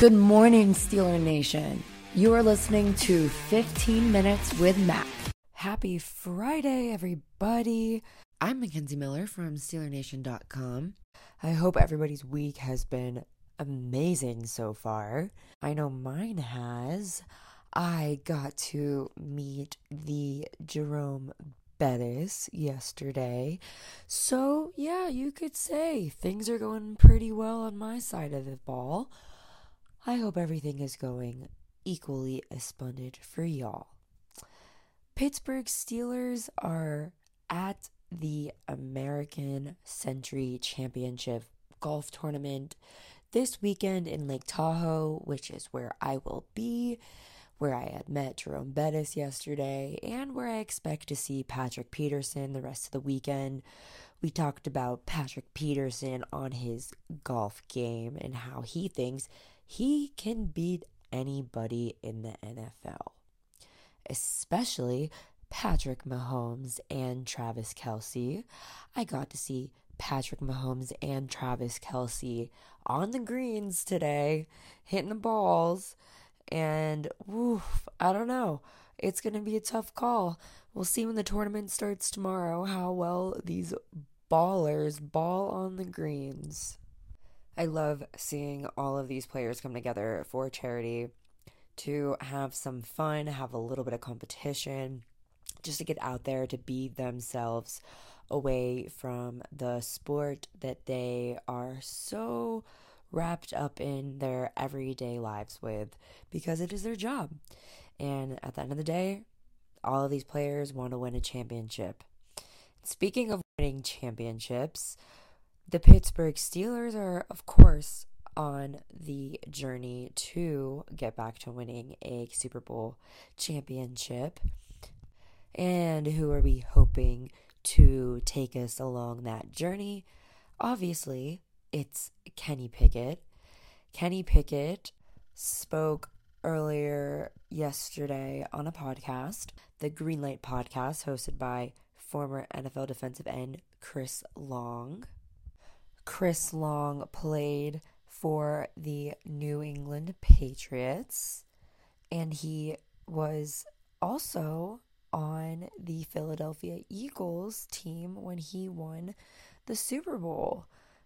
Good morning, Steeler Nation. You are listening to 15 Minutes with Mac. Happy Friday, everybody. I'm Mackenzie Miller from SteelerNation.com. I hope everybody's week has been amazing so far. I know mine has. I got to meet the Jerome Bettis yesterday. So, yeah, you could say things are going pretty well on my side of the ball. I hope everything is going equally as splendid for y'all. Pittsburgh Steelers are at the American Century Championship golf tournament this weekend in Lake Tahoe, which is where I will be, where I had met Jerome Bettis yesterday, and where I expect to see Patrick Peterson the rest of the weekend. We talked about Patrick Peterson on his golf game and how he thinks he can beat anybody in the NFL, especially Patrick Mahomes and Travis Kelce. I got to see Patrick Mahomes and Travis Kelce on the greens today, hitting the balls. And woof, I don't know. It's going to be a tough call. We'll see when the tournament starts tomorrow how well these ballers ball on the greens. I love seeing all of these players come together for charity to have some fun, have a little bit of competition, just to get out there to be themselves away from the sport that they are so wrapped up in their everyday lives with because it is their job. And at the end of the day, all of these players want to win a championship. Speaking of winning championships, the Pittsburgh Steelers are, of course, on the journey to get back to winning a Super Bowl championship. And who are we hoping to take us along that journey? Obviously, it's Kenny Pickett. Kenny Pickett spoke earlier yesterday on a podcast, the Greenlight podcast, hosted by former NFL defensive end Chris Long. Chris Long played for the New England Patriots, and he was also on the Philadelphia Eagles team when he won the Super Bowl.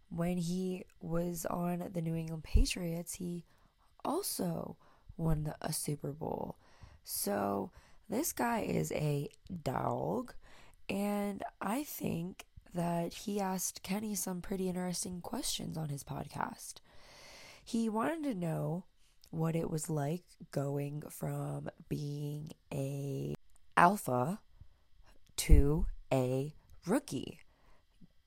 When he was on the New England Patriots, he also won a Super Bowl. So this guy is a dog, and I think that he asked Kenny some pretty interesting questions on his podcast. He wanted to know what it was like going from being a alpha to a rookie.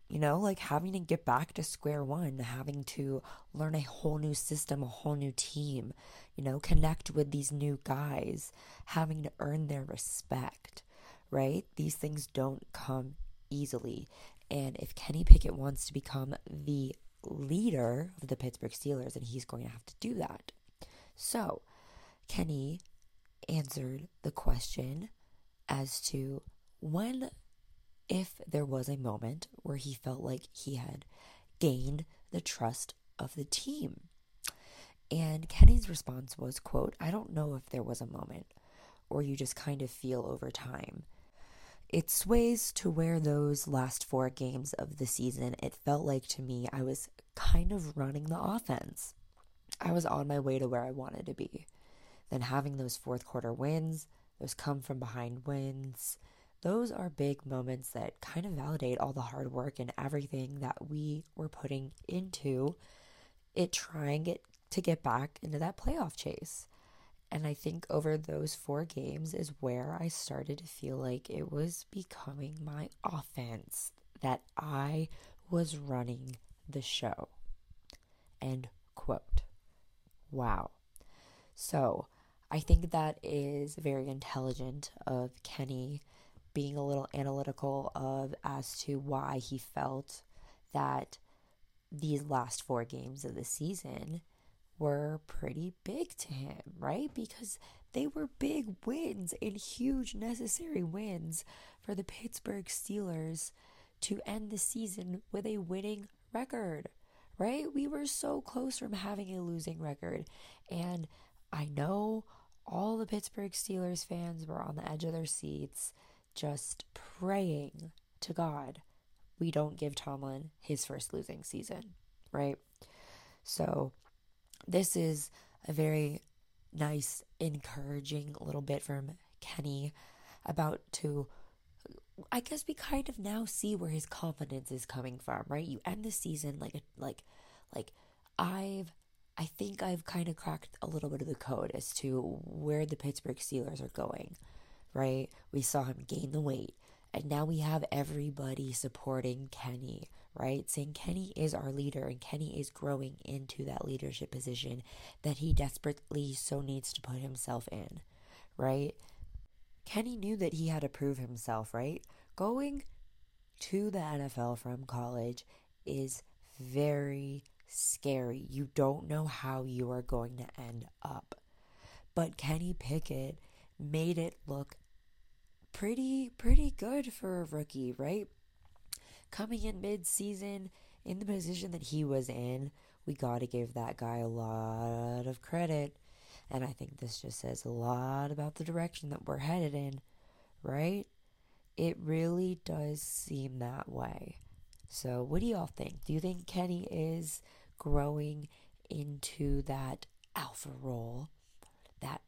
You know, like having to get back to square one, having to learn a whole new system, a whole new team, you know, connect with these new guys, having to earn their respect, right? These things don't come easily. And if Kenny Pickett wants to become the leader of the Pittsburgh Steelers, then he's going to have to do that. So, Kenny answered the question as to when, if there was a moment where he felt like he had gained the trust of the team. And Kenny's response was, quote, I don't know if there was a moment, or you just kind of feel over time it sways to where those last four games of the season, it felt like to me I was kind of running the offense. I was on my way to where I wanted to be. Then having those fourth quarter wins, those come from behind wins, those are big moments that kind of validate all the hard work and everything that we were putting into it trying it to get back into that playoff chase. And I think over those four games is where I started to feel like it was becoming my offense, that I was running the show. End quote. Wow. So I think that is very intelligent of Kenny being a little analytical of as to why he felt that these last four games of the season were pretty big to him, right? Because they were big wins and huge necessary wins for the Pittsburgh Steelers to end the season with a winning record, right? We were so close from having a losing record. And I know all the Pittsburgh Steelers fans were on the edge of their seats just praying to God we don't give Tomlin his first losing season, right? So, this is a very nice, encouraging little bit from Kenny about to, I guess we kind of now see where his confidence is coming from, right? You end the season like, a, like, like I've, I think I've kind of cracked a little bit of the code as to where the Pittsburgh Steelers are going, right? We saw him gain the weight. And now we have everybody supporting Kenny, right? Saying Kenny is our leader and Kenny is growing into that leadership position that he desperately so needs to put himself in, right? Kenny knew that he had to prove himself, right? Going to the NFL from college is very scary. You don't know how you are going to end up. But Kenny Pickett made it look pretty pretty good for a rookie, right? Coming in mid-season in the position that he was in, we got to give that guy a lot of credit. And I think this just says a lot about the direction that we're headed in, right? It really does seem that way. So, what do y'all think? Do you think Kenny is growing into that alpha role, that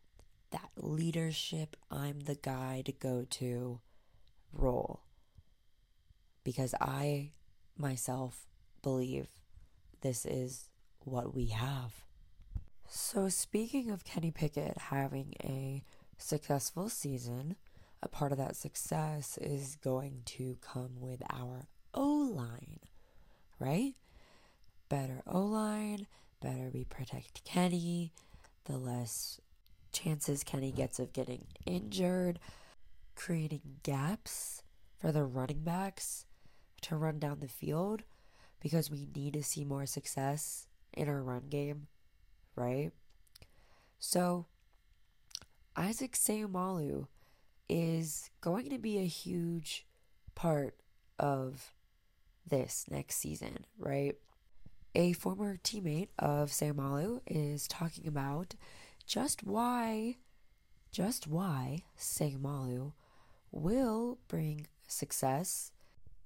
that leadership, I'm the guy to go to role. Because I myself believe this is what we have. So, speaking of Kenny Pickett having a successful season, a part of that success is going to come with our O line, right? Better O line, better we protect Kenny, the less chances Kenny gets of getting injured, creating gaps for the running backs to run down the field because we need to see more success in our run game, right? So, Isaac Seumalo is going to be a huge part of this next season, right? A former teammate of Seumalo is talking about just why, just why Seumalo will bring success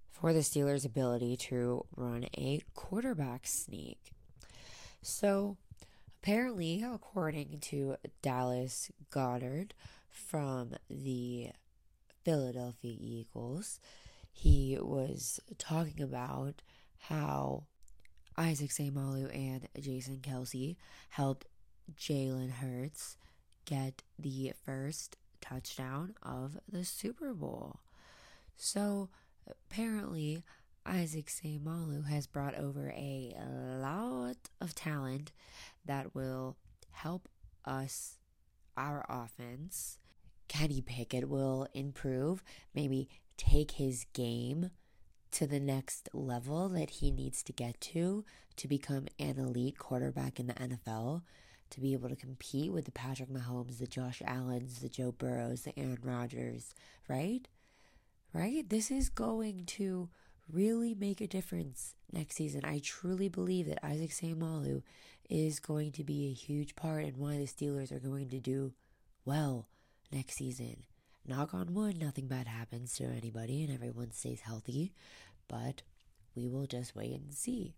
for the Steelers' ability to run a quarterback sneak. So, apparently, according to Dallas Goedert from the Philadelphia Eagles, he was talking about how Isaac Seumalo and Jason Kelce helped Jalen Hurts get the first touchdown of the Super Bowl. So apparently, Isaac Seumalo has brought over a lot of talent that will help us, our offense. Kenny Pickett will improve, maybe take his game to the next level that he needs to get to to become an elite quarterback in the NFL to be able to compete with the Patrick Mahomes, the Josh Allens, the Joe Burrows, the Aaron Rodgers, right? Right? This is going to really make a difference next season. I truly believe that Isaac Seumalo is going to be a huge part in why the Steelers are going to do well next season. Knock on wood, nothing bad happens to anybody and everyone stays healthy, but we will just wait and see.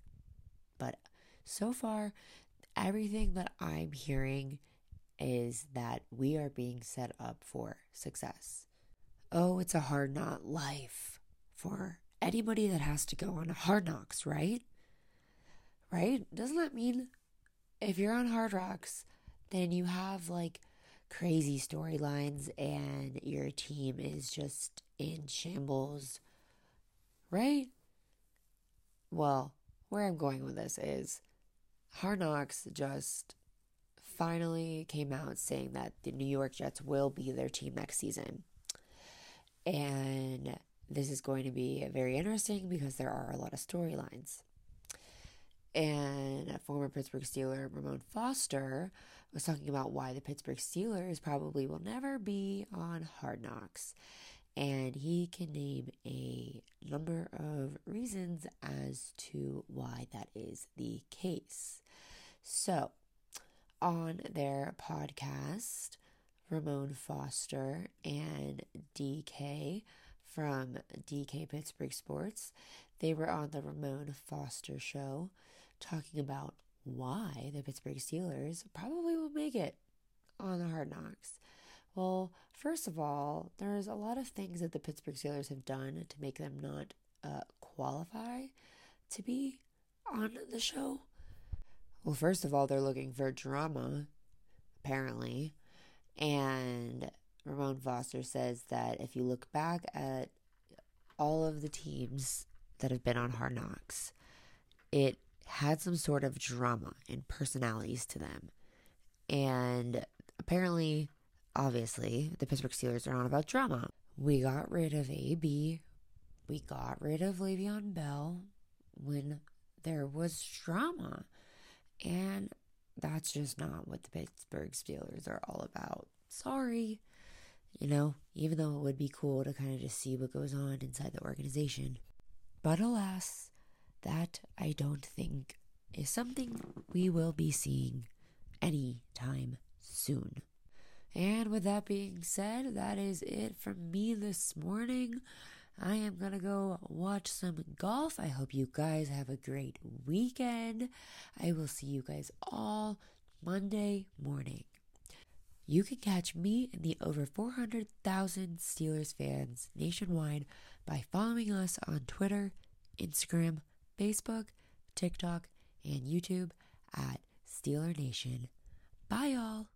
But so far, everything that I'm hearing is that we are being set up for success. Oh, it's a hard knot life for anybody that has to go on hard knocks, right? Right? Doesn't that mean if you're on hard rocks, then you have like crazy storylines and your team is just in shambles, right? Well, where I'm going with this is Hard Knocks just finally came out saying that the New York Jets will be their team next season. And this is going to be very interesting because there are a lot of storylines. And former Pittsburgh Steeler Ramon Foster was talking about why the Pittsburgh Steelers probably will never be on Hard Knocks. And he can name a number of reasons as to why that is the case. So, on their podcast, Ramon Foster and DK from DK Pittsburgh Sports, they were on the Ramon Foster show talking about why the Pittsburgh Steelers probably will make it on the Hard Knocks. Well, first of all, there's a lot of things that the Pittsburgh Steelers have done to make them not uh, qualify to be on the show. Well, first of all, they're looking for drama, apparently. And Ramon Foster says that if you look back at all of the teams that have been on Hard Knocks, it had some sort of drama and personalities to them. And apparently, obviously, the Pittsburgh Steelers are on about drama. We got rid of AB. We got rid of Le'Veon Bell when there was drama. And that's just not what the Pittsburgh Steelers are all about. Sorry. You know, even though it would be cool to kind of just see what goes on inside the organization. But alas, that I don't think is something we will be seeing anytime soon. And with that being said, that is it from me this morning. I am going to go watch some golf. I hope you guys have a great weekend. I will see you guys all Monday morning. You can catch me and the over 400,000 Steelers fans nationwide by following us on Twitter, Instagram, Facebook, TikTok, and YouTube at Steeler Nation. Bye, y'all.